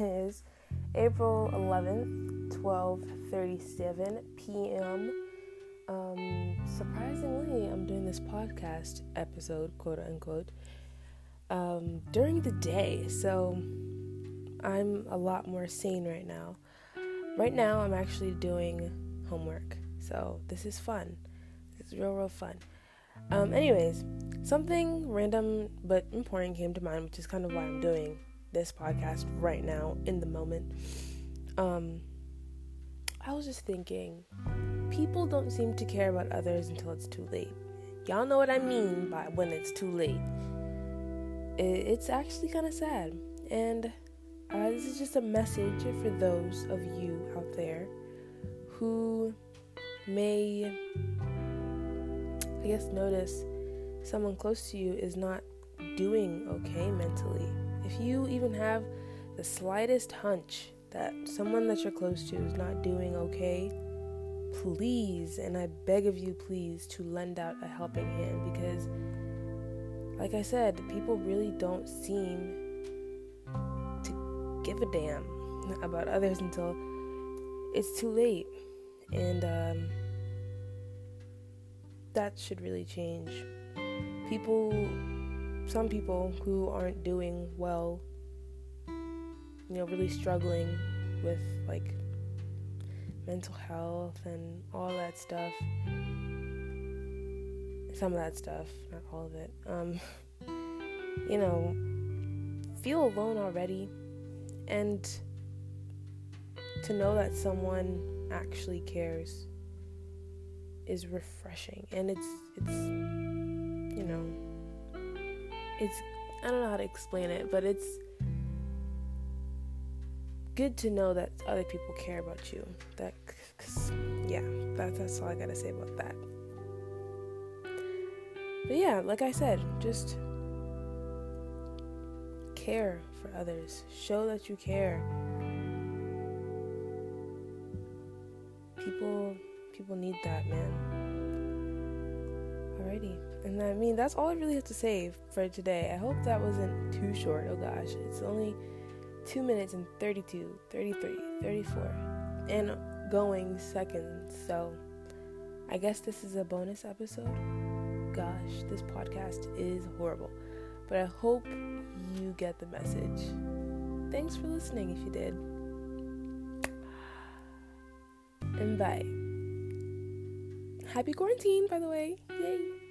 is April 11th, 12:37 p.m. Um, surprisingly, I'm doing this podcast episode, quote unquote, um, during the day, so I'm a lot more sane right now. Right now, I'm actually doing homework, so this is fun. This is real, real fun. Um, anyways, something random but important came to mind, which is kind of why I'm doing this podcast right now in the moment. Um, I was just thinking, people don't seem to care about others until it's too late. Y'all know what I mean by when it's too late. It's actually kind of sad. And uh, this is just a message for those of you out there who may, I guess, notice someone close to you is not doing okay mentally. If you even have the slightest hunch that someone that you're close to is not doing okay, please, and I beg of you, please, to lend out a helping hand because, like I said, people really don't seem to give a damn about others until it's too late. And um, that should really change. People, some people who aren't doing well, you know, really struggling with like mental health and all that stuff. Some of that stuff, not all of it. Um, you know, feel alone already, and to know that someone actually cares is refreshing, and it's it's you know, it's I don't know how to explain it, but it's good to know that other people care about you. That, cause, yeah, that, that's all I gotta say about that. But yeah, like I said, just care for others. Show that you care. People, people need that, man. Alrighty, and I mean that's all I really have to say for today. I hope that wasn't too short. Oh gosh, it's only 2 minutes and 32, 33, 34, and going seconds. So I guess this is a bonus episode. Gosh, this podcast is horrible. But I hope you get the message. Thanks for listening if you did. And bye. Happy quarantine, by the way. Yay.